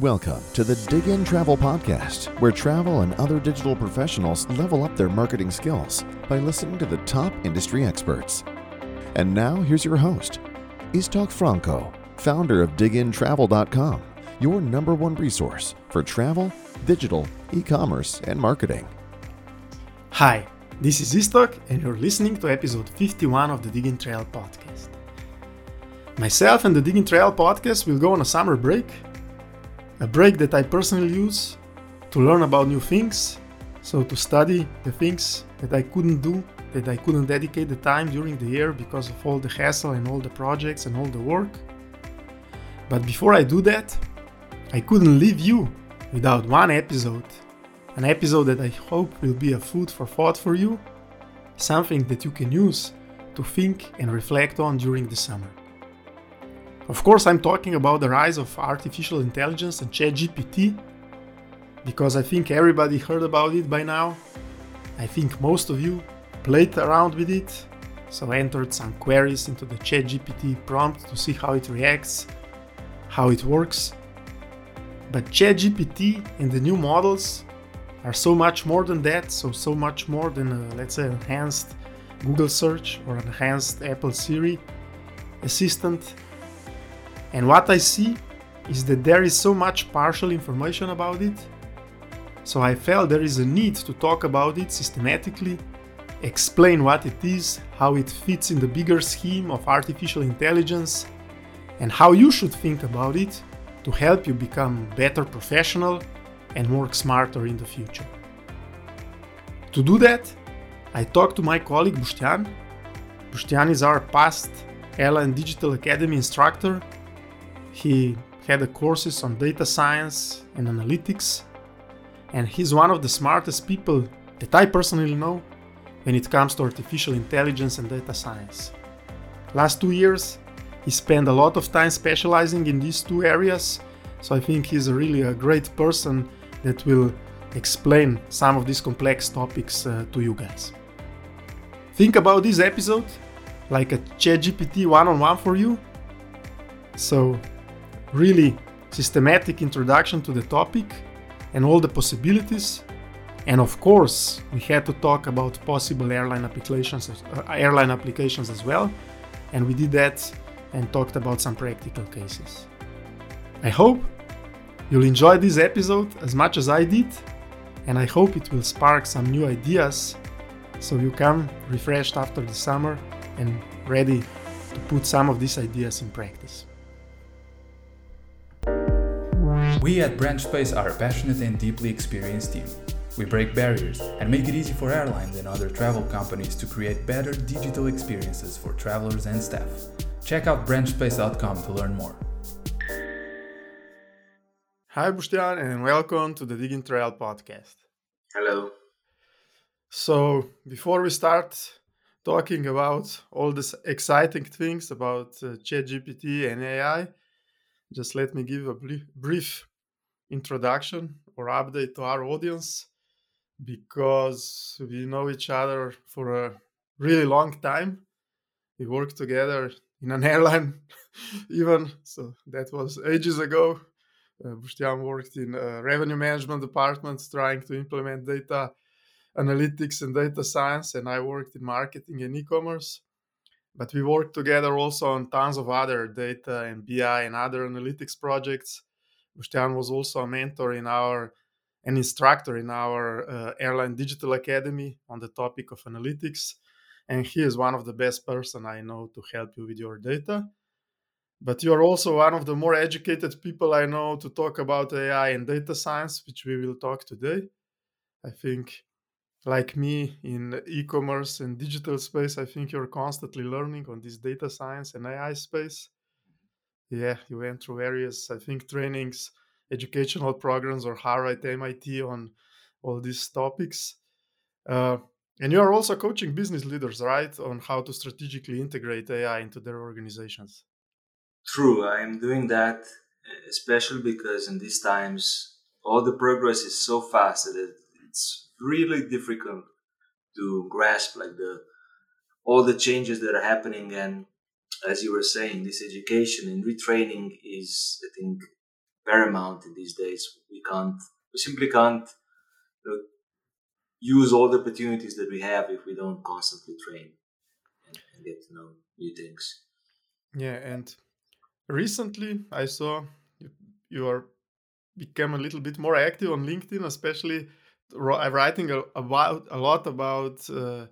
Welcome to the Diggintravel Podcast, where travel and other digital professionals level up their marketing skills by listening to the top industry experts. And now, here's your host, Istok Franco, founder of Diggintravel.com, your number one resource for travel, digital, e commerce, and marketing. Hi, this is Istok, and you're listening to episode 51 of the Diggintravel podcast. Myself and the Diggintravel podcast will go on a summer break a break that I personally use to learn about new things, so to study the things that I couldn't do, that I couldn't dedicate the time during the year because of all the hassle and all the projects and all the work. But before I do that, I couldn't leave you without one episode. An episode that I hope will be a food for thought for you, something that you can use to think and reflect on during the summer. Of course, I'm talking about the rise of artificial intelligence and ChatGPT because I think everybody heard about it by now. I think most of you played around with it, so entered some queries into the ChatGPT prompt to see how it reacts, how it works. But ChatGPT and the new models are so much more than that, so so much more than let's say enhanced Google search or enhanced Apple Siri assistant and what I see is that there is so much partial information about it. So I felt there is a need to talk about it systematically, explain what it is, how it fits in the bigger scheme of artificial intelligence, and how you should think about it to help you become better professional and work smarter in the future. To do that, I talked to my colleague Boštjan. Boštjan is our past Airline Digital Academy instructor he had courses on data science and analytics, and he's one of the smartest people that I personally know when it comes to artificial intelligence and data science. Last two years, he spent a lot of time specializing in these two areas, so I think he's really a great person that will explain some of these complex topics uh, to you guys. Think about this episode like a ChatGPT one on one for you. So really systematic introduction to the topic and all the possibilities. And of course, we had to talk about possible airline applications, uh, airline applications as well. And we did that and talked about some practical cases. I hope you'll enjoy this episode as much as I did, and I hope it will spark some new ideas so you come refreshed after the summer and ready to put some of these ideas in practice. We at BranchSpace are a passionate and deeply experienced team. We break barriers and make it easy for airlines and other travel companies to create better digital experiences for travelers and staff. Check out branchspace.com to learn more. Hi, Boštjan, and welcome to the Diggintravel podcast. Hello. So, before we start talking about all these exciting things about uh, ChatGPT and AI, just let me give a brief introduction or update to our audience because we know each other for a really long time. We worked together in an airline, even so that was ages ago. Uh, Boštjan worked in a revenue management department trying to implement data analytics and data science, and I worked in marketing and e commerce. But we worked together also on tons of other data and BI and other analytics projects. Boštjan was also a mentor in our an instructor in our uh, airline digital academy on the topic of analytics. And he is one of the best person i know to help you with your data. But you are also one of the more educated people i know to talk about ai and data science which we will talk today. I think like me in e-commerce and digital space i think you're constantly learning on this data science and ai space yeah, you went through various, I think, trainings, educational programs, or Harvard, MIT on all these topics. Uh, and you are also coaching business leaders, right, on how to strategically integrate AI into their organizations. True, I am doing that, especially because in these times, all the progress is so fast that it's really difficult to grasp like the all the changes that are happening and as you were saying, this education and retraining is, I think, paramount in these days. We can't, we simply can't you know, use all the opportunities that we have if we don't constantly train and, and get to know new things. Yeah, and recently I saw you, you are become a little bit more active on LinkedIn, especially writing a, about a lot about uh,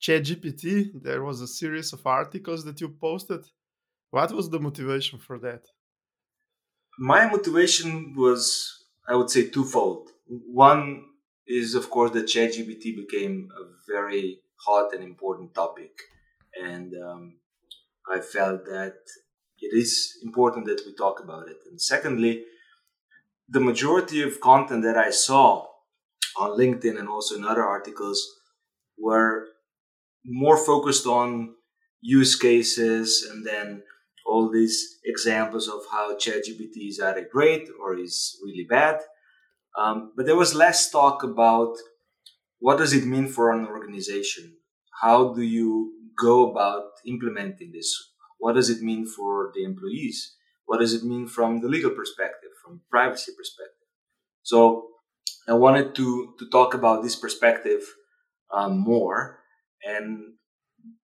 ChatGPT. There was a series of articles that you posted. What was the motivation for that? My motivation was, I would say, twofold. One is, of course, that ChatGPT became a very hot and important topic, and um, I felt that it is important that we talk about it. And secondly, the majority of content that I saw on LinkedIn and also in other articles were more focused on use cases and then all these examples of how ChatGPT is either great or is really bad. Um, but there was less talk about what does it mean for an organization? How do you go about implementing this? What does it mean for the employees? What does it mean from the legal perspective, from privacy perspective? So I wanted to to talk about this perspective um, more, and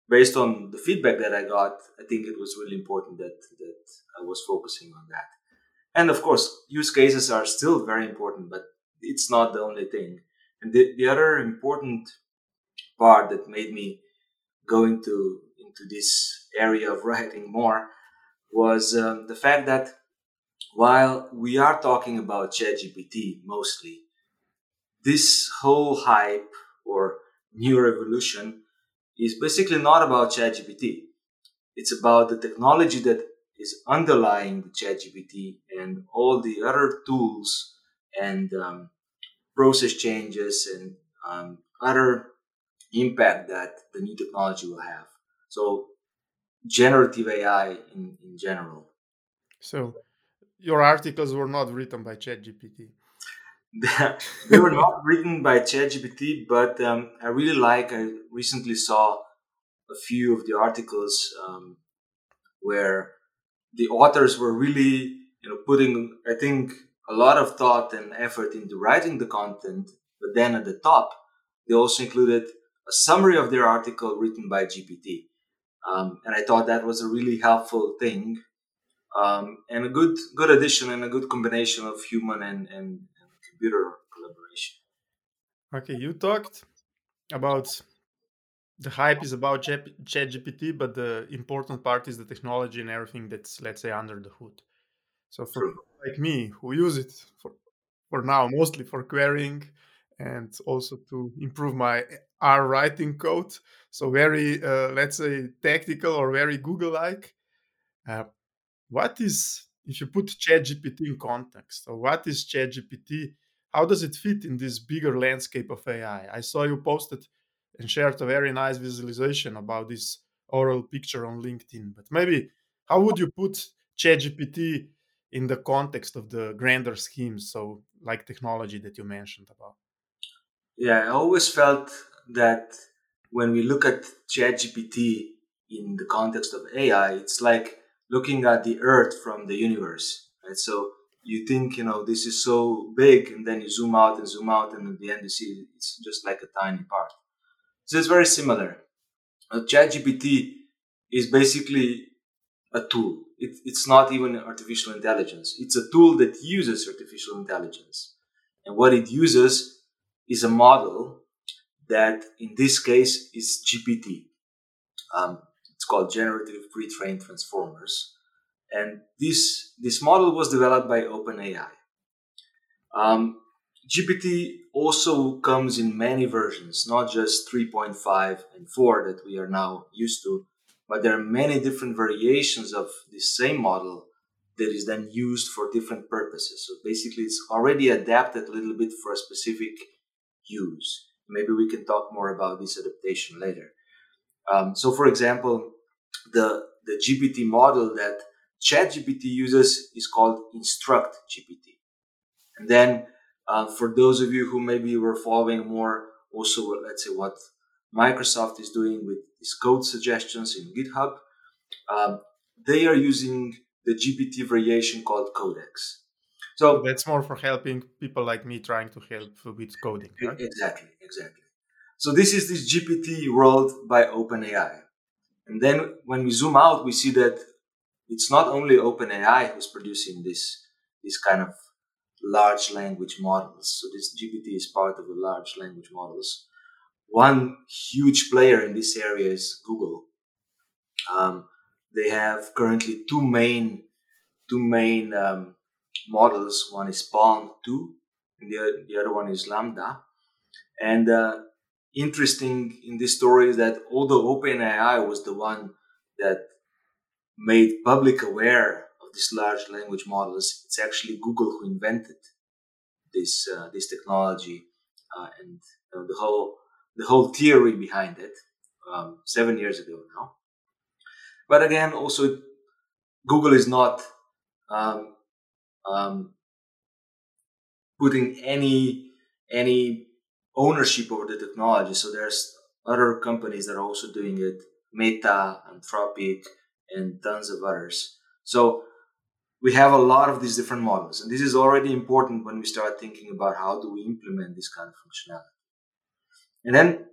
based on the feedback that I got, I think it was really important that that I was focusing on that. And of course, use cases are still very important, but it's not the only thing. And the, the other important part that made me go into into this area of writing more was um, the fact that while we are talking about ChatGPT mostly, this whole hype or new revolution is basically not about ChatGPT. It's about the technology that is underlying the ChatGPT and all the other tools and um, process changes and um, other impact that the new technology will have. So generative AI in, in general. So your articles were not written by ChatGPT. they were not written by ChatGPT, but um, I really like. I recently saw a few of the articles um, where the authors were really, you know, putting I think a lot of thought and effort into writing the content. But then at the top, they also included a summary of their article written by GPT. Um, and I thought that was a really helpful thing um, and a good good addition and a good combination of human and, and, and computer collaboration. Okay, you talked about the hype is about ChatGPT, but the important part is the technology and everything that's let's say under the hood. So for True. like me, who use it for for now mostly for querying and also to improve my R writing code. So very, uh, let's say, tactical or very Google-like. Uh, what is, if you put ChatGPT in context, or what is ChatGPT? How does it fit in this bigger landscape of AI? I saw you posted and shared a very nice visualization about this oral picture on LinkedIn. But maybe how would you put ChatGPT in the context of the grander schemes, so like technology that you mentioned about? Yeah, I always felt that when we look at ChatGPT in the context of AI, it's like looking at the Earth from the universe, right? So you think, you know, this is so big, and then you zoom out and zoom out, and at the end you see it's just like a tiny part. So it's very similar. Uh, ChatGPT is basically a tool. It, it's not even artificial intelligence. It's a tool that uses artificial intelligence. And what it uses is a model that in this case is GPT. Um, it's called Generative Pre-trained Transformers. And this, this model was developed by OpenAI. Um, GPT also comes in many versions, not just 3.5 and 4 that we are now used to, but there are many different variations of this same model that is then used for different purposes. So basically, it's already adapted a little bit for a specific use. Maybe we can talk more about this adaptation later. Um, so, for example, the the GPT model that ChatGPT uses is called Instruct GPT. And then, uh, for those of you who maybe were following more, also let's say what Microsoft is doing with its code suggestions in GitHub, um, they are using the GPT variation called Codex. So that's more for helping people like me trying to help with coding. Right? Exactly, exactly. So this is this GPT world by OpenAI. And then when we zoom out, we see that it's not only OpenAI who's producing this, this kind of large language models. So this GPT is part of the large language models. One huge player in this area is Google. Um, they have currently two main, two main um, models. One is PaLM 2, and the, the other one is LaMDA. And uh, interesting in this story is that although OpenAI was the one that made public aware of these large language models, it's actually Google who invented this uh, this technology uh, and know, the whole the whole theory behind it um, seven years ago now. But again, also Google is not um, um, putting any any ownership over the technology. So there's other companies that are also doing it, Meta, Anthropic, and tons of others. So we have a lot of these different models, and this is already important when we start thinking about how do we implement this kind of functionality. And then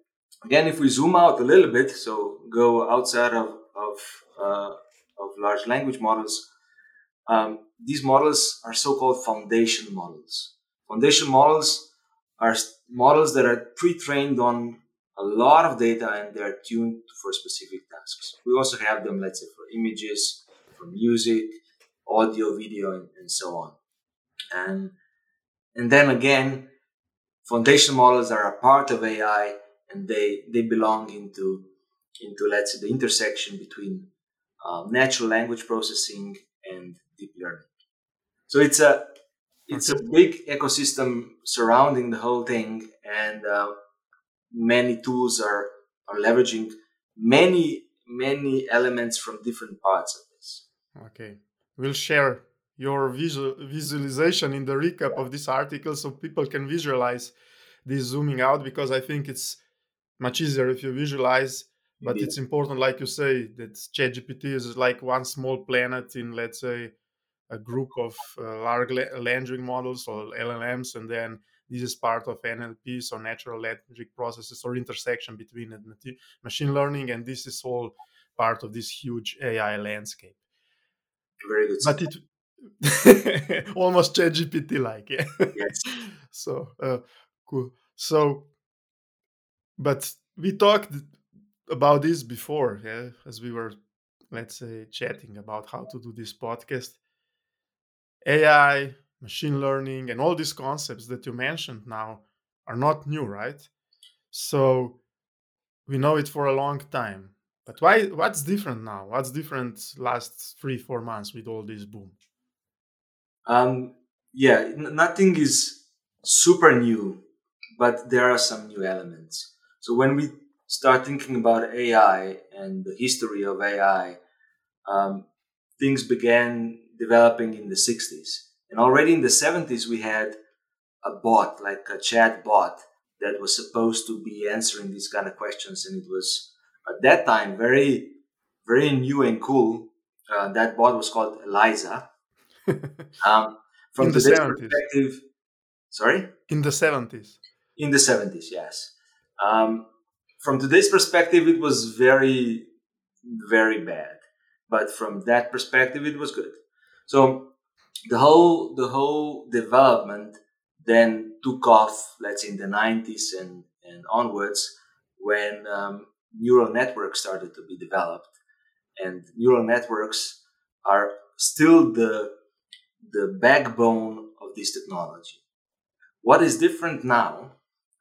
again, if we zoom out a little bit, so go outside of of, uh, of large language models, um, these models are so-called foundation models. Foundation models are models that are pre-trained on a lot of data and they're tuned for specific tasks. We also have them, let's say, for images, for music, audio, video, and, and so on. And and then again, foundation models are a part of AI and they they belong into into let's say the intersection between um, natural language processing and deep learning. So it's a it's a big ecosystem surrounding the whole thing, and uh, many tools are are leveraging many many elements from different parts of this. Okay, we'll share your visual visualization in the recap of this article so people can visualize this zooming out because I think it's much easier if you visualize. But Indeed. it's important, like you say, that ChatGPT is like one small planet in, let's say, a group of uh, large language models or LLMs, and then this is part of NLP, so natural language processes or intersection between machine learning, and this is all part of this huge AI landscape. Very good. But it almost ChatGPT like, yeah. Yes. so uh, cool. So, but we talked about this before, yeah, as we were, let's say, chatting about how to do this podcast. AI, machine learning, and all these concepts that you mentioned now are not new, right? So we know it for a long time. But why? What's different now? What's different last three, four months with all this boom? Um, yeah, n- nothing is super new, but there are some new elements. So when we start thinking about AI and the history of AI, um, things began developing in the 60s. And already in the 70s, we had a bot, like a chat bot, that was supposed to be answering these kind of questions. And it was at that time very, very new and cool. Uh, that bot was called Eliza. Um, from in the today's 70s. perspective, sorry? In the 70s. In the 70s, yes. Um, from today's perspective, it was very, very bad. But from that perspective, it was good. So the whole the whole development then took off, let's say in the 90s and, and onwards, when um, neural networks started to be developed. And neural networks are still the, the backbone of this technology. What is different now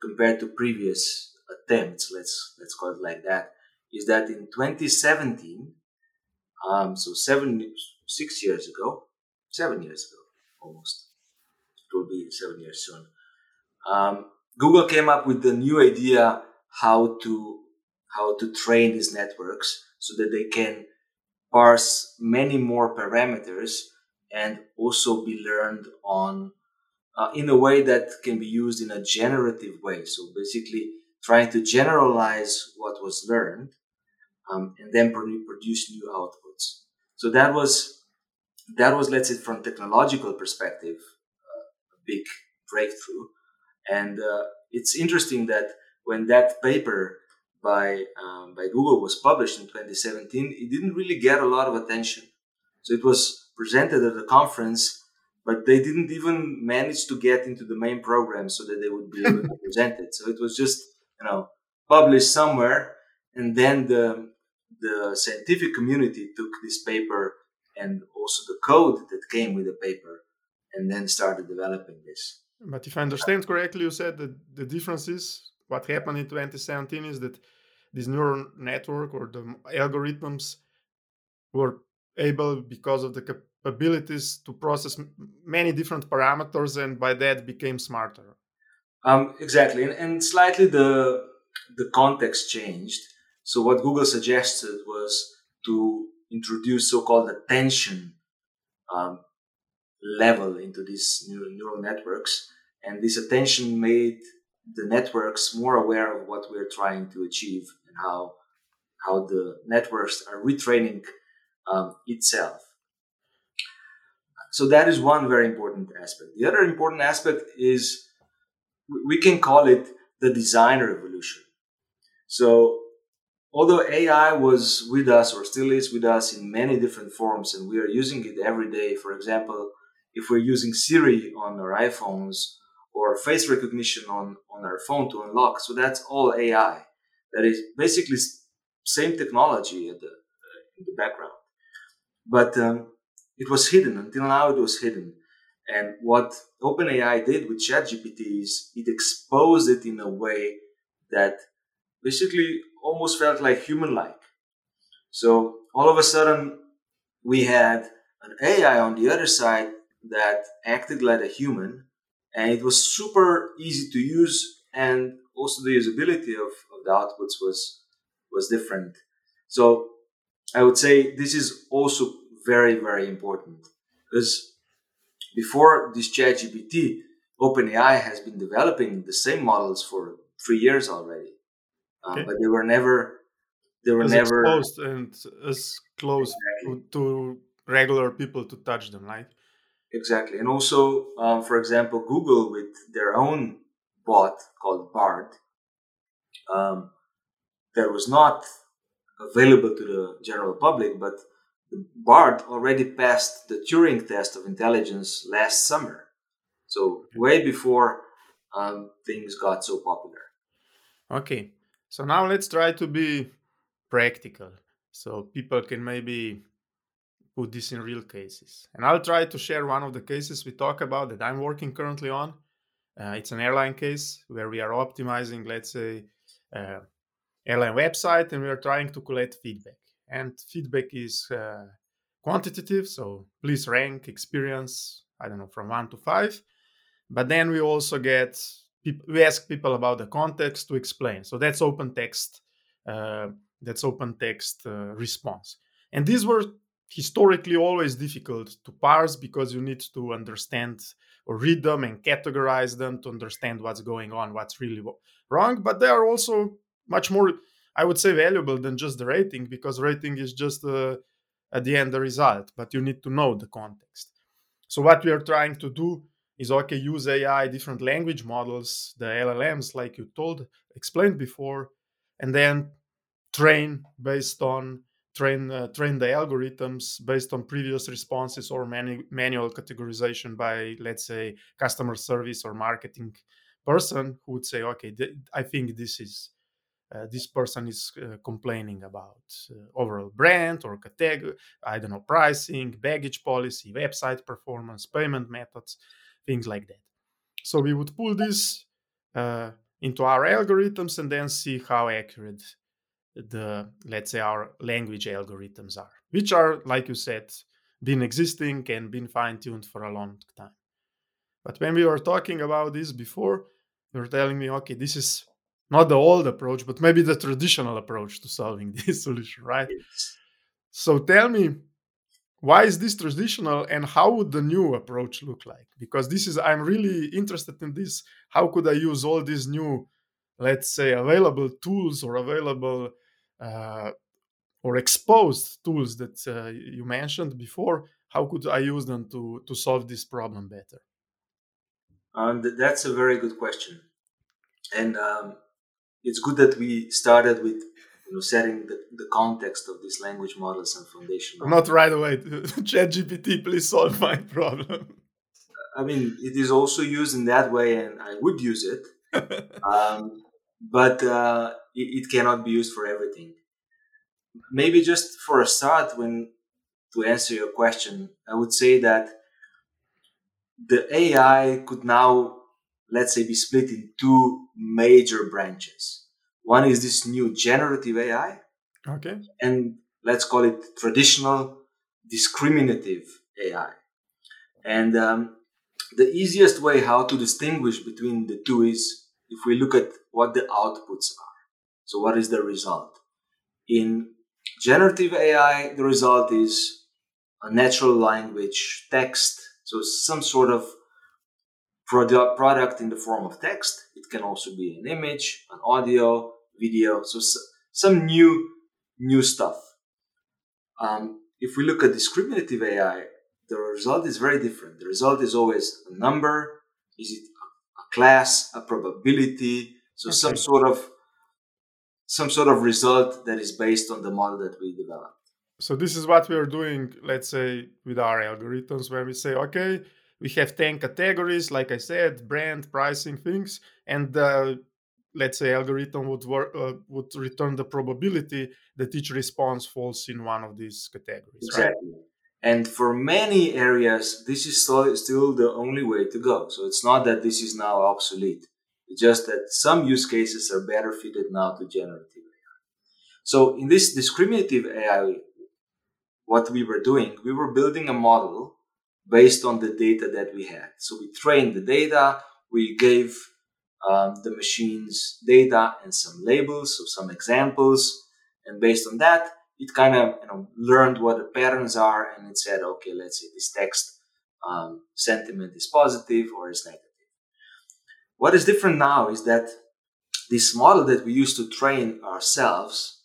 compared to previous attempts, let's, let's call it like that, is that in 2017, um, so seven, six years ago, seven years ago, almost. It will be seven years soon. Um, Google came up with the new idea how to how to train these networks so that they can parse many more parameters and also be learned on uh, in a way that can be used in a generative way. So basically, trying to generalize what was learned um, and then produce new outputs. So that was that was let's say from technological perspective a big breakthrough. And uh, it's interesting that when that paper by um, by Google was published in 2017, it didn't really get a lot of attention. So it was presented at a conference, but they didn't even manage to get into the main program so that they would be able to present it. So it was just you know published somewhere, and then the the scientific community took this paper and also the code that came with the paper, and then started developing this. But if I understand correctly, you said that the difference is what happened in 2017 is that this neural network or the algorithms were able, because of the capabilities, to process many different parameters, and by that became smarter. Um, exactly, and, and slightly the the context changed. So what Google suggested was to introduce so-called attention um, level into these neural networks, and this attention made the networks more aware of what we're trying to achieve and how how the networks are retraining um, itself. So that is one very important aspect. The other important aspect is we can call it the design revolution. So although AI was with us or still is with us in many different forms and we are using it every day, for example, if we're using Siri on our iPhones or face recognition on, on our phone to unlock. So that's all AI. That is basically same technology the, uh, in the background. But um, it was hidden. Until now, it was hidden. And what OpenAI did with ChatGPT is it exposed it in a way that basically almost felt like human like. So all of a sudden, we had an AI on the other side that acted like a human and it was super easy to use and also the usability of, of the outputs was was different so i would say this is also very very important because before this chat gpt openai has been developing the same models for three years already okay. but they were never they were as never exposed and as close exactly. to, to regular people to touch them right Exactly. And also, um, for example, Google with their own bot called Bard, um, that was not available to the general public, but Bard already passed the Turing test of intelligence last summer. So, way before um, things got so popular. Okay. So, now let's try to be practical so people can maybe put this in real cases. And I'll try to share one of the cases we talk about that I'm working currently on. Uh, it's an airline case where we are optimizing, let's say, uh, airline website, and we are trying to collect feedback. And feedback is uh, quantitative, so please rank experience. I don't know from one to five. But then we also get we ask people about the context to explain. So that's open text. Uh, that's open text uh, response. And these were historically always difficult to parse because you need to understand or read them and categorize them to understand what's going on, what's really wrong. But they are also much more, I would say, valuable than just the rating because rating is just uh, at the end the result, but you need to know the context. So, what we are trying to do is okay, use AI, different language models, the LLMs, like you told, explained before, and then train based on train uh, train the algorithms based on previous responses or manu- manual categorization by let's say customer service or marketing person who would say okay th- i think this is uh, this person is uh, complaining about uh, overall brand or category i don't know pricing baggage policy website performance payment methods things like that. So we would pull this uh, into our algorithms and then see how accurate the let's say our language algorithms are which are like you said been existing and been fine-tuned for a long time. But when we were talking about this before you were telling me okay this is not the old approach but maybe the traditional approach to solving this solution right? So tell me why is this traditional and how would the new approach look like? Because this is i'm really interested in this how could i use all these new let's say available tools or available uh, or exposed tools that uh, you mentioned before how could i use them to to solve this problem better? Um, that's a very good question, and um, it's good that we started with you know setting the, the context of these language models and foundation. Not right away. ChatGPT, please solve my problem. I mean, it is also used in that way, and I would use it, um, but uh, it, it cannot be used for everything. Maybe just for a start, when to answer your question, I would say that the AI could now, let's say, be split in two major branches. One is this new generative AI. Okay. And let's call it traditional discriminative AI. And um, the easiest way how to distinguish between the two is if we look at what the outputs are. So, what is the result? In generative AI, the result is a natural language text so some sort of product, product in the form of text. It can also be an image, an audio, video. So some new, new stuff. Um, if we look at discriminative AI, the result is very different. The result is always a number. Is it a class, a probability? So okay. some sort of some sort of result that is based on the model that we develop. So this is what we are doing, let's say, with our algorithms, where we say, okay, we have 10 categories, like I said, brand, pricing, things, and uh, let's say algorithm would work, uh, would return the probability that each response falls in one of these categories. Exactly. Right? And for many areas, this is still, still the only way to go. So it's not that this is now obsolete. It's just that some use cases are better fitted now to generative AI. So in this discriminative AI what we were doing, we were building a model based on the data that we had. So we trained the data, we gave um, the machines data and some labels, so some examples, and based on that, it kind of you know learned what the patterns are, and it said, okay, let's say this text um, sentiment is positive or is negative. What is different now is that this model that we used to train ourselves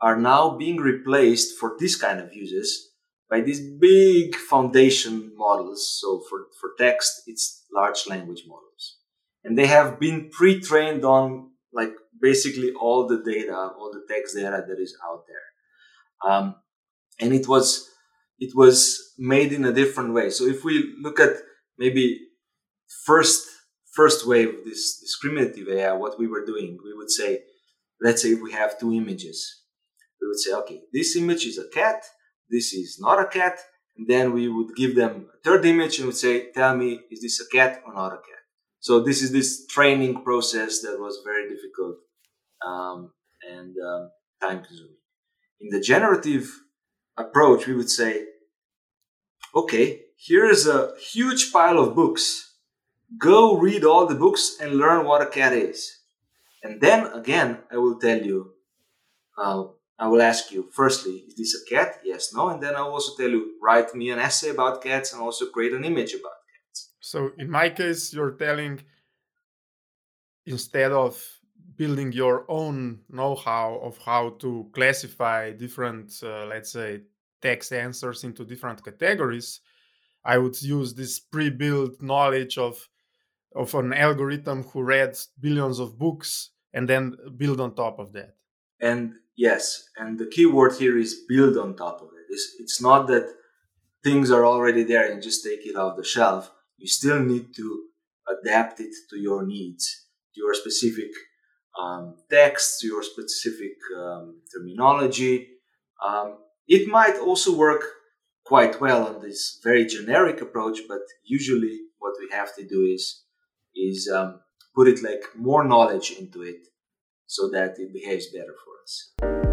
are now being replaced for this kind of uses by these big foundation models. So for, for text, it's large language models. And they have been pre-trained on like basically all the data, all the text data that is out there. Um, and it was, it was made in a different way. So if we look at maybe first, first wave of this discriminative AI, what we were doing, we would say, let's say we have two images we would say, okay, this image is a cat, this is not a cat, and then we would give them a third image and would say, tell me, is this a cat or not a cat? So this is this training process that was very difficult um, and um, time consuming. In the generative approach, we would say, okay, here is a huge pile of books. Go read all the books and learn what a cat is. And then again, I will tell you uh, I will ask you, firstly, is this a cat? Yes, no. And then I'll also tell you, write me an essay about cats and also create an image about. So in my case, you're telling instead of building your own know-how of how to classify different, uh, let's say, text answers into different categories, I would use this pre-built knowledge of of an algorithm who read billions of books and then build on top of that. And yes, and the key word here is build on top of it. It's, it's not that things are already there and just take it off the shelf. You still need to adapt it to your needs, to your specific um, text, to your specific um, terminology. Um, it might also work quite well on this very generic approach, but usually what we have to do is is um, put it like more knowledge into it so that it behaves better for us.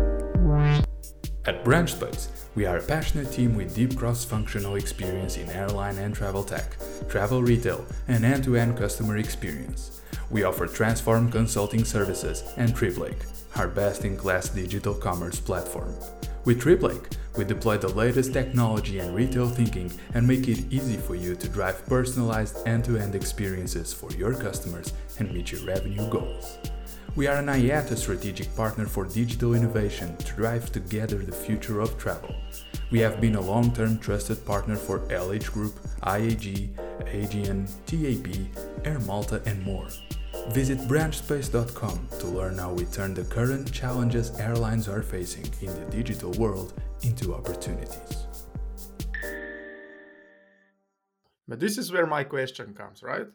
At BranchSpace, we are a passionate team with deep cross-functional experience in airline and travel tech, travel retail, and end-to-end customer experience. We offer transform consulting services and TripLake, our best-in-class digital commerce platform. With TripLake, we deploy the latest technology and retail thinking and make it easy for you to drive personalized end-to-end experiences for your customers and meet your revenue goals. We are an IATA strategic partner for digital innovation to drive together the future of travel. We have been a long term trusted partner for LH Group, IAG, AGN, TAP, Air Malta, and more. Visit branchspace.com to learn how we turn the current challenges airlines are facing in the digital world into opportunities. But this is where my question comes, right?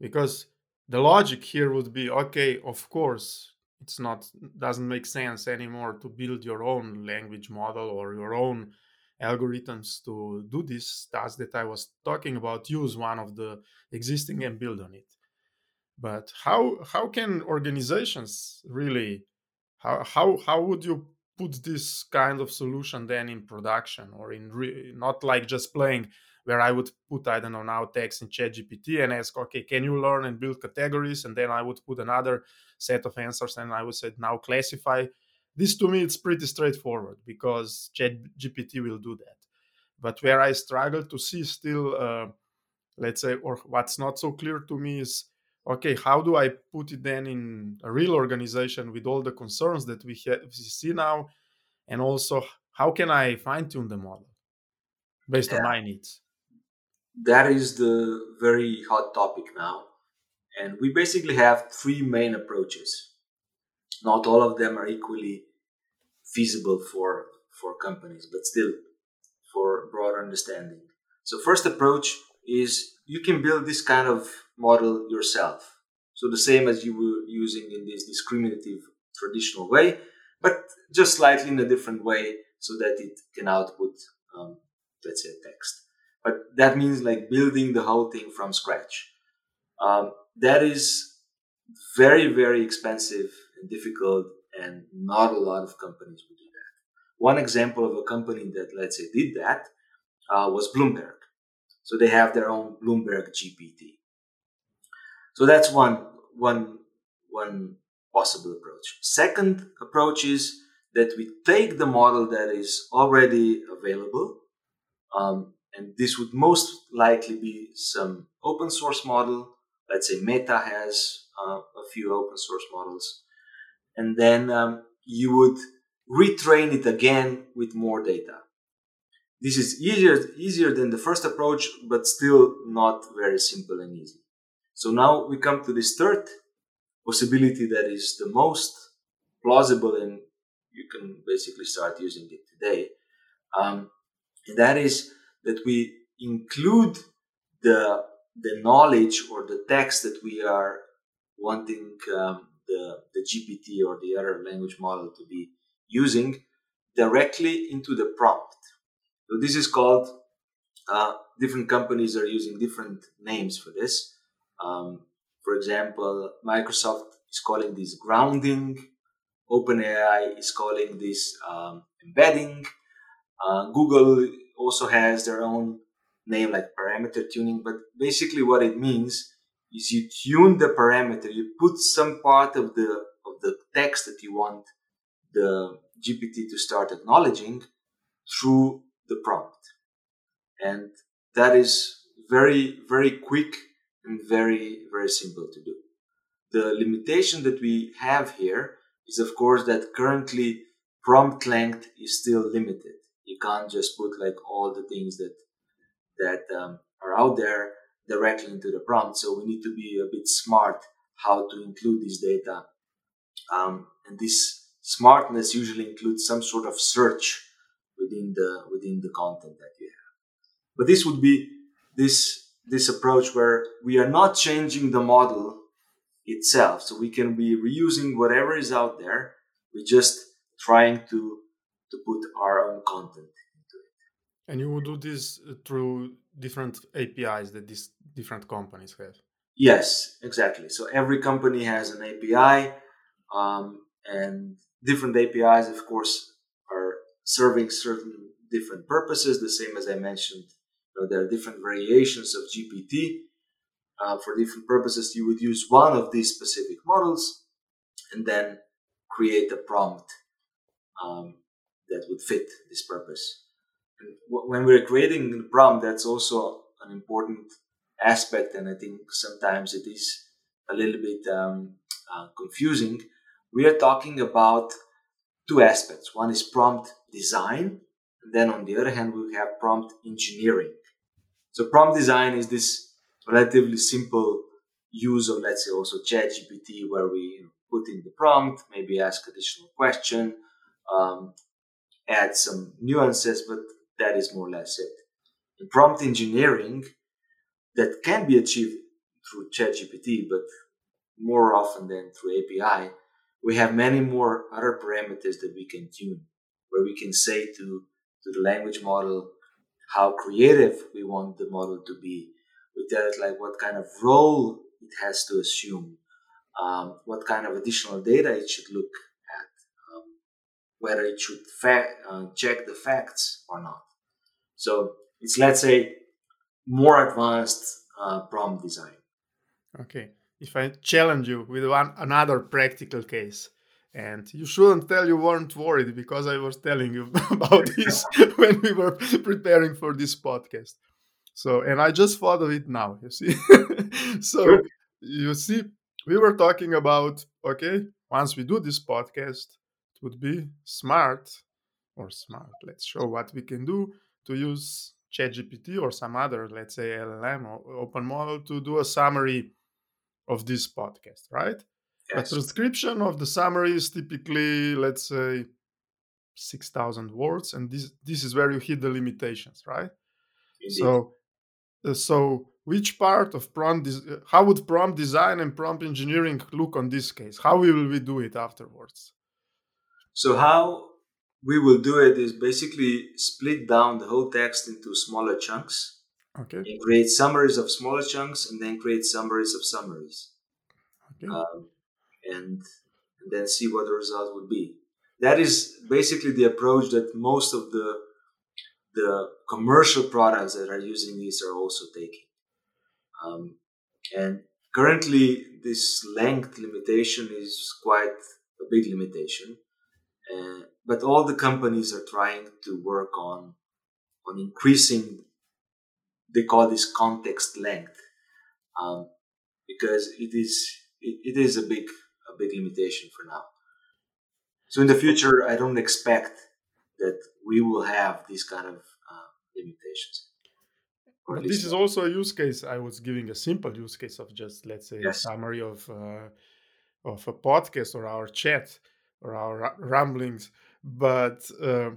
Because the logic here would be okay, of course, it's not doesn't make sense anymore to build your own language model or your own algorithms to do this task that I was talking about. Use one of the existing and build on it. But how how can organizations really how how how would you put this kind of solution then in production or in re, not like just playing where I would put, I don't know, now text in ChatGPT and ask, okay, can you learn and build categories? And then I would put another set of answers and I would say, now classify. This to me, it's pretty straightforward because ChatGPT will do that. But where I struggle to see still, uh, let's say, or what's not so clear to me is, okay, how do I put it then in a real organization with all the concerns that we, ha- we see now? And also, how can I fine tune the model based yeah. on my needs? That is the very hot topic now. And we basically have three main approaches. Not all of them are equally feasible for, for companies, but still for broader understanding. So first approach is you can build this kind of model yourself. So the same as you were using in this discriminative traditional way, but just slightly in a different way so that it can output, um, let's say, text but that means like building the whole thing from scratch. Um, that is very, very expensive and difficult, and not a lot of companies would do that. One example of a company that, let's say, did that uh, was Bloomberg. So they have their own Bloomberg GPT. So that's one, one, one possible approach. Second approach is that we take the model that is already available um, and this would most likely be some open source model. Let's say Meta has uh, a few open source models. And then um, you would retrain it again with more data. This is easier, easier than the first approach, but still not very simple and easy. So now we come to this third possibility that is the most plausible and you can basically start using it today. Um, and that is that we include the the knowledge or the text that we are wanting um, the, the GPT or the other language model to be using directly into the prompt. So this is called, uh, different companies are using different names for this. Um, for example, Microsoft is calling this grounding. OpenAI is calling this um, embedding. Uh, Google also has their own name like parameter tuning, but basically what it means is you tune the parameter, you put some part of the of the text that you want the GPT to start acknowledging through the prompt. And that is very, very quick and very, very simple to do. The limitation that we have here is, of course, that currently prompt length is still limited you can't just put like all the things that that um, are out there directly into the prompt. So we need to be a bit smart how to include this data. Um, and this smartness usually includes some sort of search within the within the content that you have. But this would be this this approach where we are not changing the model itself. So we can be reusing whatever is out there. We're just trying to to put our own content into it. And you would do this uh, through different APIs that these different companies have. Yes, exactly. So every company has an API, um, and different APIs, of course, are serving certain different purposes. The same as I mentioned, you know, there are different variations of GPT. Uh, for different purposes, you would use one of these specific models and then create a prompt um, that would fit this purpose. When we're creating the prompt, that's also an important aspect, and I think sometimes it is a little bit um, uh, confusing. We are talking about two aspects. One is prompt design, and then on the other hand, we have prompt engineering. So prompt design is this relatively simple use of let's say also ChatGPT, where we put in the prompt, maybe ask additional question, um, add some nuances, but that is more or less it. In prompt engineering, that can be achieved through ChatGPT, but more often than through API, we have many more other parameters that we can tune, where we can say to, to the language model how creative we want the model to be. We tell it like what kind of role it has to assume, um, what kind of additional data it should look whether it should fa- uh, check the facts or not. So it's let's say more advanced uh, prompt design. Okay. If I challenge you with one another practical case, and you shouldn't tell you weren't worried because I was telling you about this when we were preparing for this podcast. So, and I just thought of it now, you see. so, you see, we were talking about okay, once we do this podcast, would be smart or smart. Let's show what we can do to use ChatGPT or some other, let's say LLM or open model to do a summary of this podcast, right? Yes. A transcription of the summary is typically, let's say, 6,000 words, and this this is where you hit the limitations, right? Indeed. So, uh, so which part of prompt des- uh, how would prompt design and prompt engineering look on this case? How will we do it afterwards? So how we will do it is basically split down the whole text into smaller chunks Okay. and create summaries of smaller chunks and then create summaries of summaries Okay. um, and, and then see what the result would be. That is basically the approach that most of the the commercial products that are using this are also taking. Um, and currently, this length limitation is quite a big limitation. Uh, but all the companies are trying to work on on increasing. They call this context length um, because it is it, it is a big a big limitation for now. So in the future, I don't expect that we will have these kind of uh, limitations. But this is also a use case. I was giving a simple use case of just let's say a summary of uh, of a podcast or our chat or our ramblings. But uh,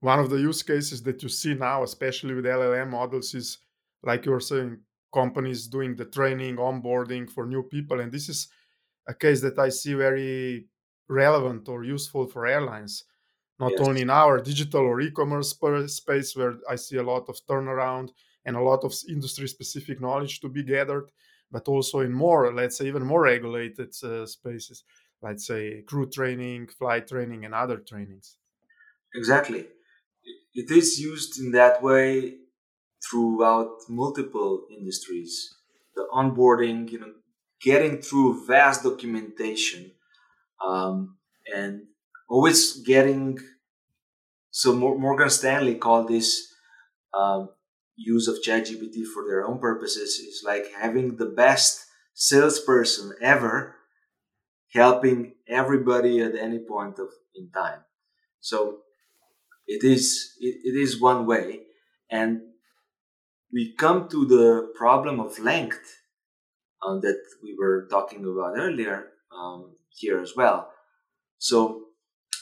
one of the use cases that you see now, especially with LLM models, is like you were saying, companies doing the training, onboarding for new people, and this is a case that I see very relevant or useful for airlines not Yes. only in our digital or e-commerce space where I see a lot of turnaround and a lot of industry specific knowledge to be gathered, but also in more, let's say, even more regulated uh, spaces, let's say crew training, flight training, and other trainings. Exactly. It is used in that way throughout multiple industries. The onboarding, you know, getting through vast documentation, um, and always getting. So Morgan Stanley called this um, use of ChatGPT for their own purposes is like having the best salesperson ever, helping everybody at any point of in time. So it is it, it is one way. And we come to the problem of length uh, that we were talking about earlier um, here as well. So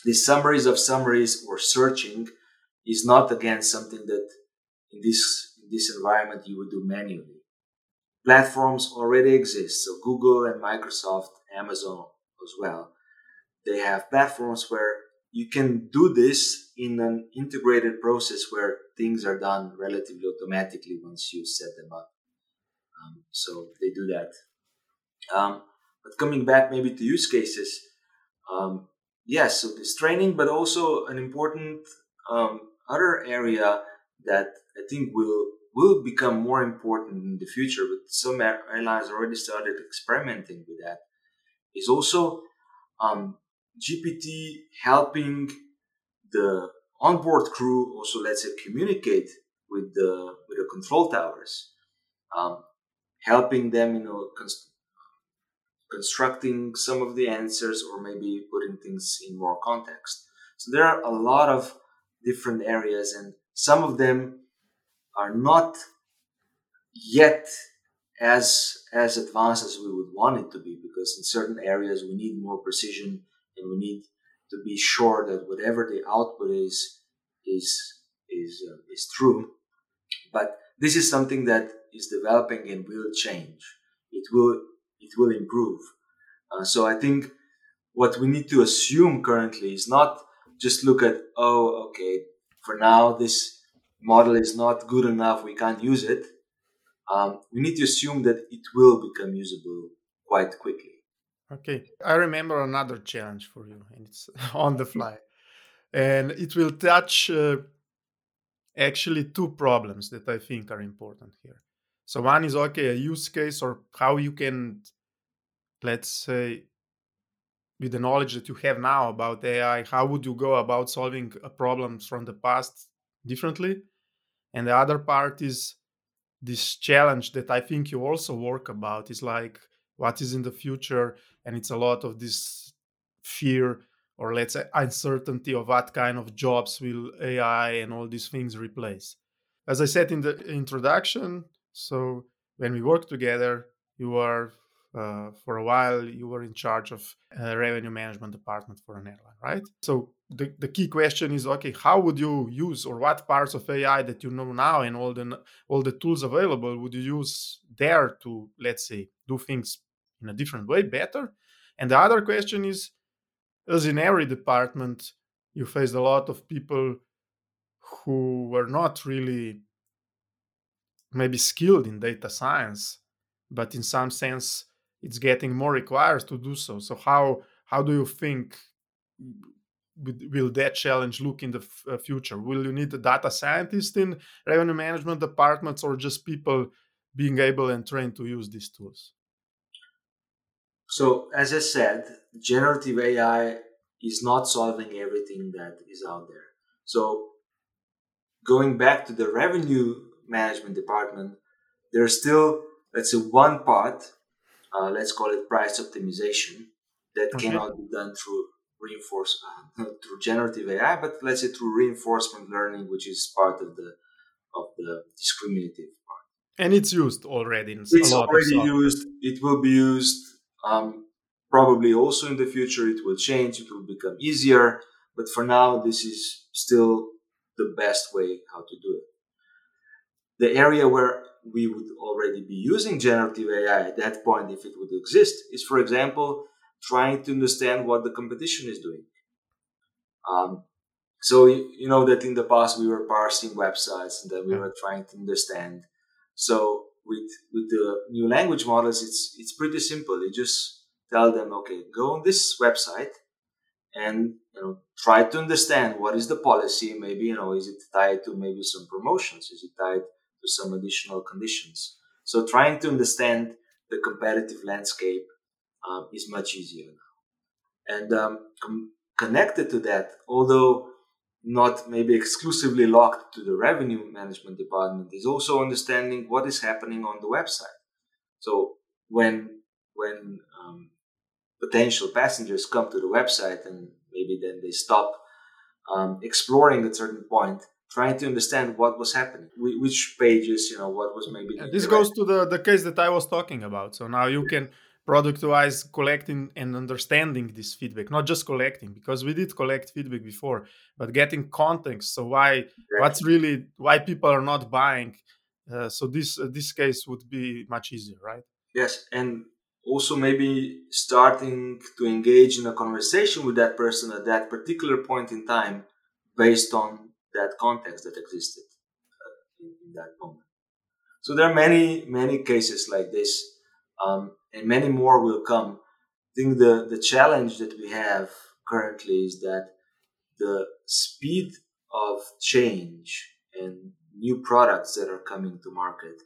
the summaries of summaries or searching is not again something that in this in this environment you would do manually. Platforms already exist. So google and microsoft amazon as well they have platforms where you can do this in an integrated process where things are done relatively automatically once you set them up. Um, so they do that. Um, but coming back maybe to use cases, um, yes, so this training, but also an important um, other area that I think will will become more important in the future. But some airlines already started experimenting with that. Is also um, GPT helping the onboard crew also let's say communicate with the with the control towers, um, helping them you know cons- constructing some of the answers or maybe putting things in more context. So there are a lot of different areas, and some of them are not yet as as advanced as we would want it to be because in certain areas we need more precision and we need to be sure that whatever the output is is is uh, is true. But this is something that is developing and will change. It will it will improve. Uh, so i think what we need to assume currently is not just look at oh okay for now this model is not good enough we can't use it um, we need to assume that it will become usable quite quickly. Okay, I remember another challenge for you, and it's on the fly, and it will touch uh, actually two problems that I think are important here. So one is okay, a use case or how you can, let's say, with the knowledge that you have now about AI, how would you go about solving a problem from the past differently? And the other part is this challenge that I think you also work about is like what is in the future, and it's a lot of this fear or let's say uncertainty of what kind of jobs will AI and all these things replace. As I said in the introduction, so when we work together, you are uh, for a while you were in charge of revenue management department for an airline, right? So the, the key question is okay, how would you use or what parts of AI that you know now and all the all the tools available would you use there to let's say do things in a different way better? And the other question is as in every department, you faced a lot of people who were not really maybe skilled in data science, but in some sense it's getting more required to do so. So how how do you think will that challenge look in the f- uh, future? Will you need a data scientist in revenue management departments, or just people being able and trained to use these tools? So, as I said, generative AI is not solving everything that is out there. So, going back to the revenue management department, there's still, let's say, one part uh, let's call it price optimization that okay. cannot be done through reinforce uh, through generative AI, but let's say through reinforcement learning, which is part of the of the discriminative part. And it's used already. In it's already used. It will be used. Um, probably also in the future, it will change. It will become easier. But for now, this is still the best way how to do it. The area where we would already be using generative AI at that point if it would exist is, for example, trying to understand what the competition is doing. Um, so you know that in the past we were parsing websites and then we were trying to understand. So with with the new language models, it's it's pretty simple. You just tell them, okay, go on this website and you know try to understand what is the policy. Maybe you know is it tied to maybe some promotions? Is it tied to some additional conditions. So trying to understand the competitive landscape um, is much easier now. And um, com- connected to that, although not maybe exclusively locked to the revenue management department, is also understanding what is happening on the website. So when when um, potential passengers come to the website and maybe then they stop um, exploring at a certain point, trying to understand what was happening, which pages, you know, what was maybe. Yeah, this goes to the, the case that I was talking about. So now you can productize collecting and understanding this feedback, not just collecting, because we did collect feedback before, but getting context. So why, what's really, why people are not buying. Uh, so this uh, this case would be much easier, right? Yes, and also maybe starting to engage in a conversation with that person at that particular point in time based on that context that existed uh, in, that moment. So there are many, many cases like this, um, and many more will come. I think the, the challenge that we have currently is that the speed of change and new products that are coming to market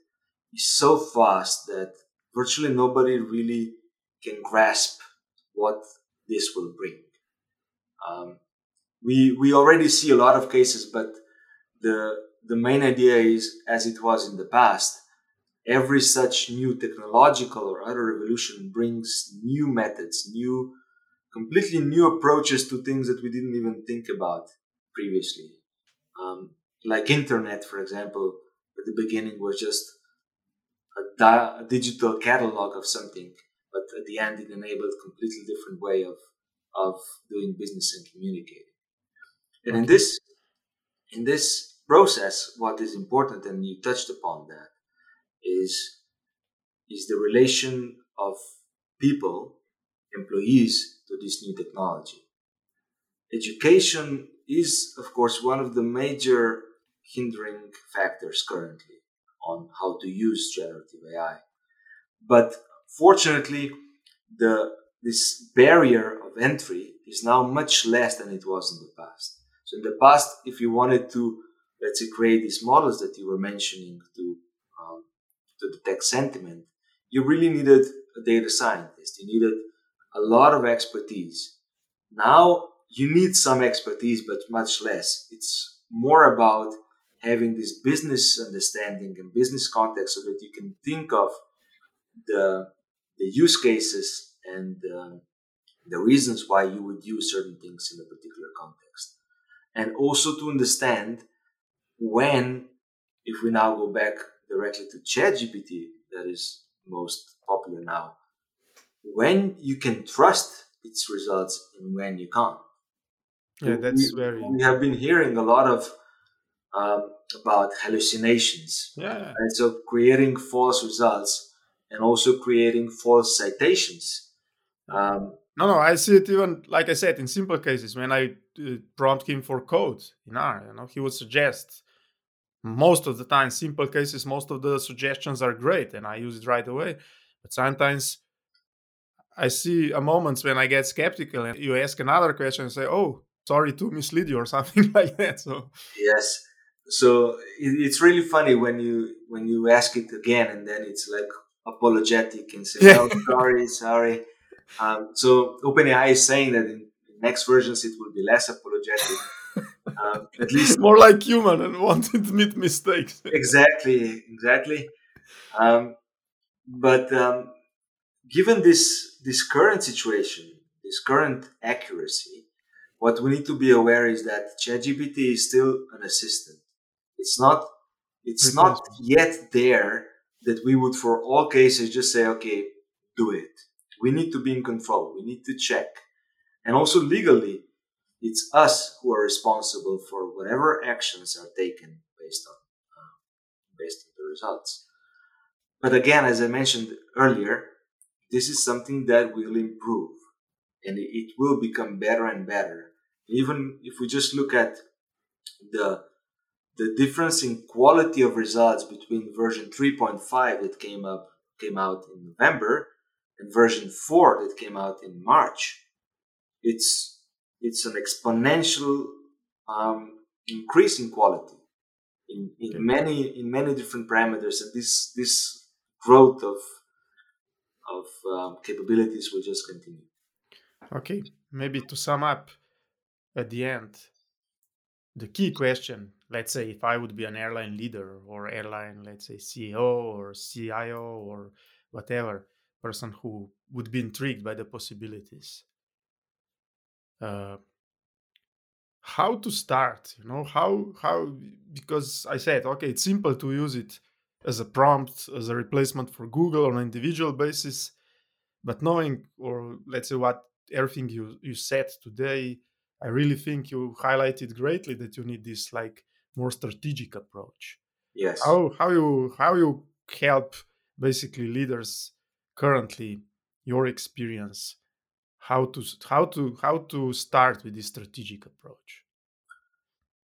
is so fast that virtually nobody really can grasp what this will bring. Um, we we already see a lot of cases, but the the main idea is, as it was in the past, every such new technological or other revolution brings new methods, new, completely new approaches to things that we didn't even think about previously. Um, like internet, for example, at the beginning was just a, di- a digital catalog of something, but at the end it enabled a completely different way of of doing business and communicating. And in this in this process, what is important, and you touched upon that, is is the relation of people, employees, to this new technology. Education is, of course, one of the major hindering factors currently on how to use generative AI. But fortunately, the this barrier of entry is now much less than it was in the past. So in the past, if you wanted to, let's say, create these models that you were mentioning to um, to detect sentiment, you really needed a data scientist. You needed a lot of expertise. Now you need some expertise, but much less. It's more about having this business understanding and business context so that you can think of the, the use cases and um, the reasons why you would use certain things in a particular context. And also to understand when, if we now go back directly to ChatGPT, that is most popular now, when you can trust its results and when you can't. Yeah, that's we, very. We have been hearing a lot of um, about hallucinations. Yeah. And so creating false results and also creating false citations. Um, no, no, I see it even like I said in simple cases when I uh, prompt him for code in R. You know, he would suggest most of the time simple cases. Most of the suggestions are great, and I use it right away. But sometimes I see a moments when I get skeptical, and you ask another question and say, "Oh, sorry to mislead you" or something like that. So yes, so it's really funny when you when you ask it again and then it's like apologetic and say, "Oh, sorry, sorry." Um, so OpenAI is saying that in next versions it will be less apologetic. Um, at least more like human and to admit mistakes. exactly, exactly. Um, but um, given this this current situation, this current accuracy, what we need to be aware is that ChatGPT is still an assistant. It's not it's not yet there that we would for all cases just say, okay, do it. We need to be in control. We need to check. And also legally, it's us who are responsible for whatever actions are taken based on uh, based on the results. But again, as I mentioned earlier, this is something that will improve and it will become better and better. Even if we just look at the the difference in quality of results between version 3.5 that came up came out in November and version 4 that came out in March, it's it's an exponential um, increase in quality in, in okay. many in many different parameters, and this this growth of of um, capabilities will just continue. Okay, maybe to sum up at the end, the key question let's say if I would be an airline leader or airline, let's say CEO or CIO or whatever person who would be intrigued by the possibilities. Uh, how to start you know how how because i said okay it's simple to use it as a prompt as a replacement for google on an individual basis but knowing or let's say what everything you you said today i really think you highlighted greatly that you need this like more strategic approach yes how how you how you help basically leaders currently your experience how to how to how to start with this strategic approach?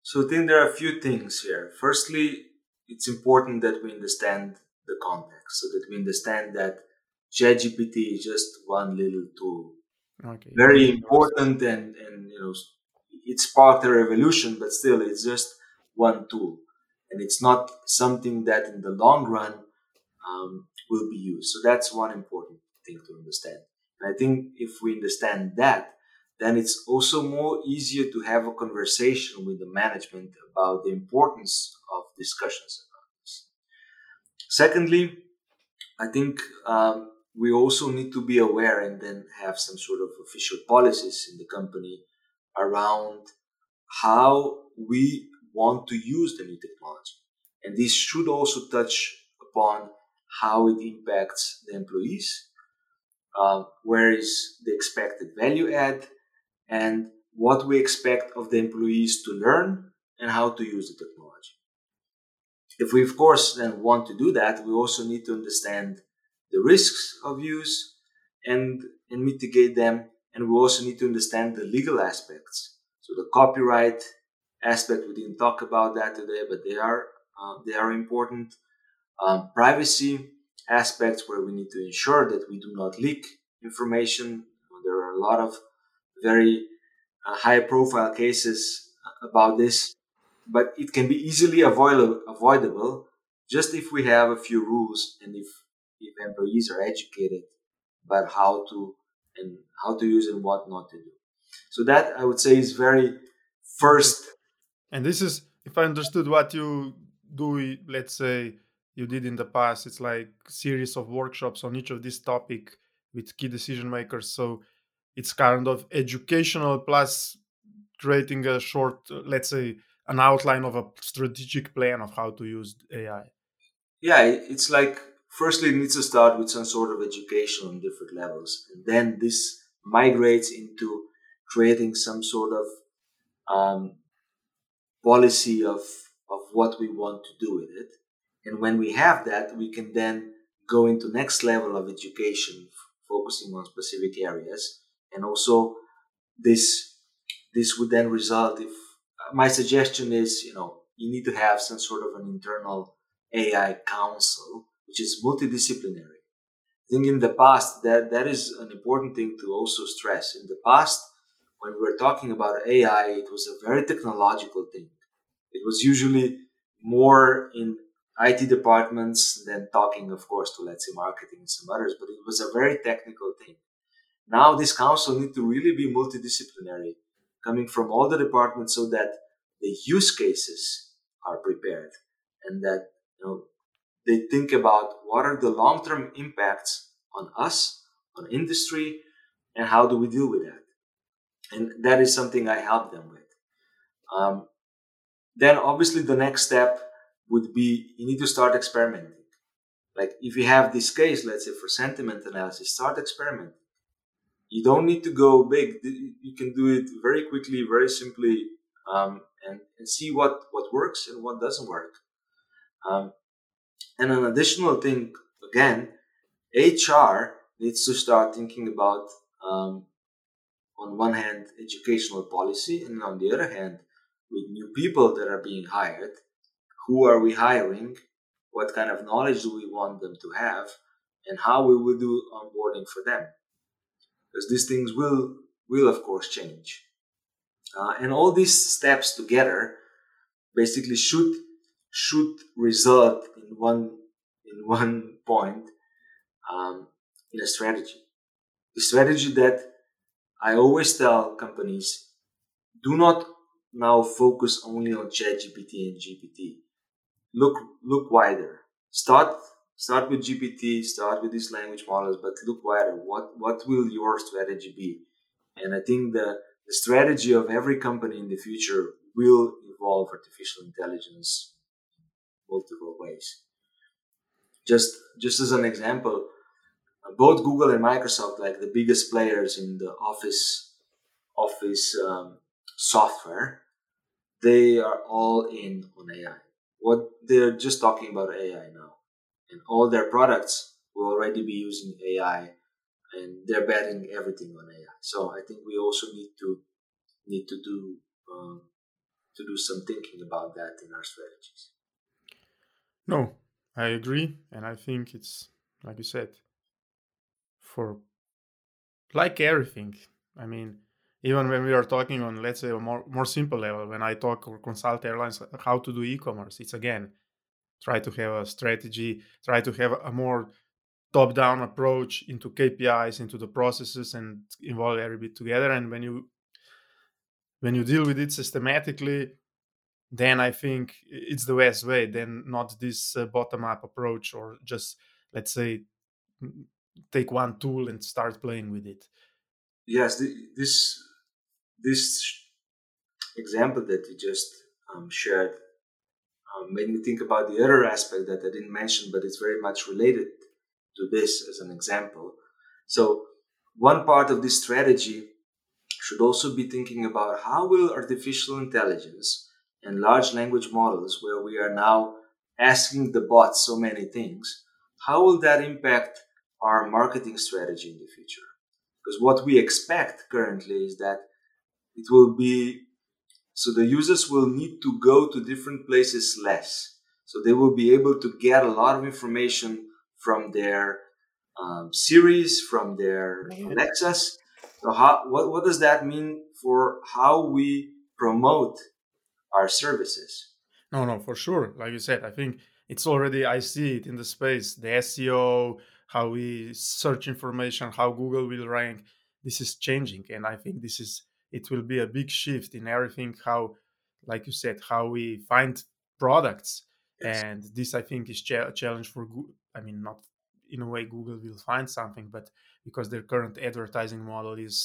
So i think there are a few things here. Firstly it's important that we understand the context. So that we understand that ChatGPT is just one little tool. Okay very important and and you know it sparked a revolution but still it's just one tool. And it's not something that in the long run um, will be used so that's one important thing to understand and I think if we understand that, then it's also more easier to have a conversation with the management about the importance of discussions about this. Secondly, I think um, we also need to be aware and then have some sort of official policies in the company around how we want to use the new technology. And this should also touch upon how it impacts the employees, uh, where is the expected value add, and what we expect of the employees to learn and how to use the technology. If we, of course, then want to do that, we also need to understand the risks of use and, and mitigate them. And we also need to understand the legal aspects. So the copyright aspect, we didn't talk about that today, but they are, uh, they are important. Um, privacy aspects where we need to ensure that we do not leak information. There are a lot of very uh, high profile cases about this, but it can be easily avoidable, avoidable just if we have a few rules and if, if employees are educated about how to and how to use and what not to do. So that I would say is very first. And this is, if I understood what you do, let's say you did in the past, it's like series of workshops on each of this topic with key decision makers. So it's kind of educational plus creating a short, let's say, an outline of a strategic plan of how to use AI. Yeah, it's like firstly it needs to start with some sort of education on different levels, and then this migrates into creating some sort of um, policy of of what we want to do with it. And when we have that, we can then go into next level of education, focusing on specific areas, and also this this would then result if uh, my suggestion is you know you need to have some sort of an internal AI council which is multidisciplinary. I think in the past that that is an important thing to also stress. In the past, when we were talking about AI, it was a very technological thing. It was usually more in IT departments then talking, of course, to let's say marketing and some others, but it was a very technical thing. Now this council need to really be multidisciplinary, coming from all the departments so that the use cases are prepared and that you know they think about what are the long-term impacts on us, on industry, and how do we deal with that. And that is something I help them with. Um, then obviously the next step would be you need to start experimenting. Like if you have this case, let's say for sentiment analysis, start experimenting you don't need to go big. You can do it very quickly, very simply, um, and, and see what, what works and what doesn't work. Um, and an additional thing, again, HR needs to start thinking about, um, on one hand, educational policy, and on the other hand, with new people that are being hired, who are we hiring? What kind of knowledge do we want them to have? And how we will do onboarding for them because these things will will of course change uh, and all these steps together basically should should result in one in one point um, in a strategy the strategy that i always tell companies do not now focus only on chat gpt and gpt look look wider start start with GPT, start with these language models, but look wider. What what will your strategy be? And I think the, the strategy of every company in the future will involve artificial intelligence in multiple ways. Just just as an example, both Google and Microsoft, like the biggest players in the office office um, software, they are all in on AI. What they're just talking about AI now and all their products will already be using AI and they're betting everything on AI. So I think we also need to need to do um, to do some thinking about that in our strategies. No, I agree, and I think it's like you said for like everything. I mean, even when we are talking on let's say a more more simple level, when I talk or consult airlines how to do e-commerce, it's again try to have a strategy, try to have a more top down approach into KPIs, into the processes, and involve every bit together. And when you when you deal with it systematically, then I think it's the best way. Then not this uh, bottom up approach or just let's say take one tool and start playing with it. Yes, the, this this example that you just um, shared um, made me think about the other aspect that I didn't mention, but it's very much related to this as an example. So, one part of this strategy should also be thinking about how will artificial intelligence and large language models, where we are now asking the bots so many things, how will that impact our marketing strategy in the future? Because what we expect currently is that it will be so the users will need to go to different places less. So they will be able to get a lot of information from their um, Siris, from their Alexas. So how, what, what does that mean for how we promote our services? No, no, for sure. Like you said, I think it's already, I see it in the space, the SEO, how we search information, how Google will rank. This is changing. And I think this is it will be a big shift in everything how like you said how we find products. Yes. and this i think is a challenge for i mean not in a way google will find something but because their current advertising model is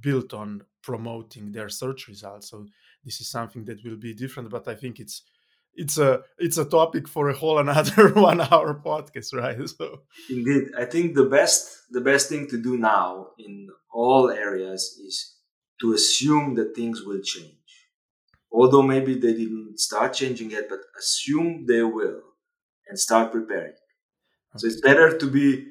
built on promoting their search results. So this is something that will be different but i think it's it's a it's a topic for a whole another one hour podcast right? So indeed. I think the best the best thing to do now in all areas is to assume that things will change. Although maybe they didn't start changing yet, but assume they will and start preparing. Okay. So it's better to be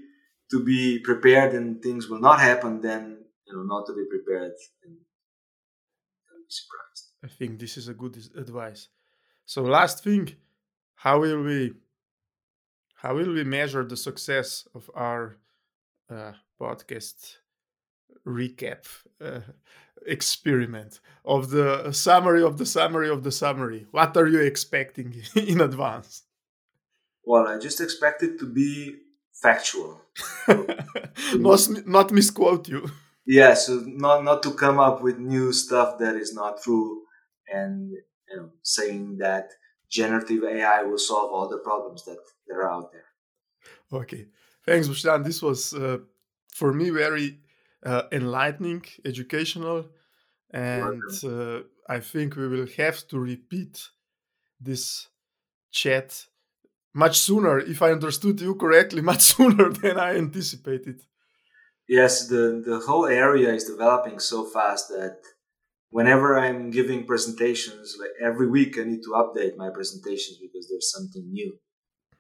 to be prepared and things will not happen than you know not to be prepared and, and be surprised. I think this is a good advice. So last thing, how will we how will we measure the success of our uh, podcast recap uh, experiment of the summary of the summary of the summary. What are you expecting in advance? Well, I just expect it to be factual. not, not misquote you. Yeah, so not not to come up with new stuff that is not true and you know saying that generative AI will solve all the problems that, that are out there. Okay. Thanks, Boštjan. This was uh, for me very uh, enlightening, educational, and uh, I think we will have to repeat this chat much sooner, if I understood you correctly, much sooner than I anticipated. Yes, the, the whole area is developing so fast that whenever I'm giving presentations, like every week, I need to update my presentations because there's something new.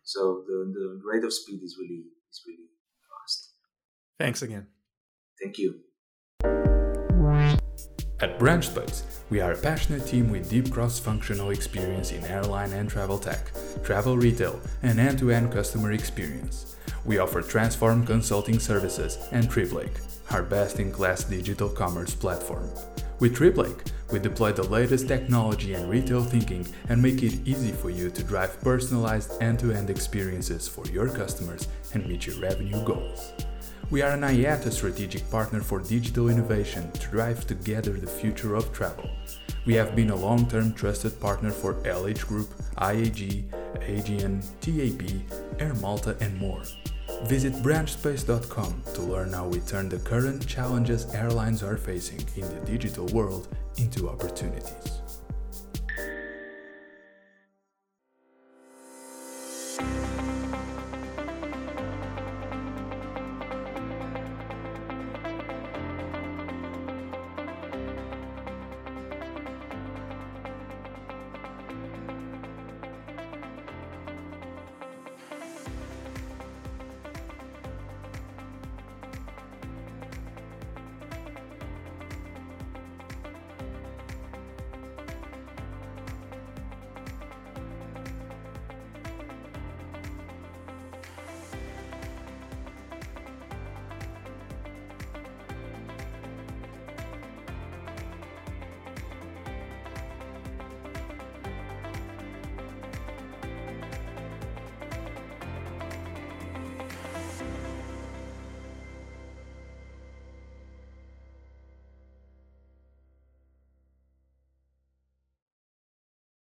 So the, the rate of speed is really is really fast. Thanks again. Thank you. At BranchSpace, we are a passionate team with deep cross-functional experience in airline and travel tech, travel retail, and end-to-end customer experience. We offer transform consulting services and TripLake, our best-in-class digital commerce platform. With TripLake, we deploy the latest technology and retail thinking and make it easy for you to drive personalized end-to-end experiences for your customers and meet your revenue goals. We are an IATA strategic partner for digital innovation to drive together the future of travel. We have been a long term trusted partner for LH Group, IAG, Aegean, TAP, Air Malta, and more. Visit branchspace.com to learn how we turn the current challenges airlines are facing in the digital world into opportunities.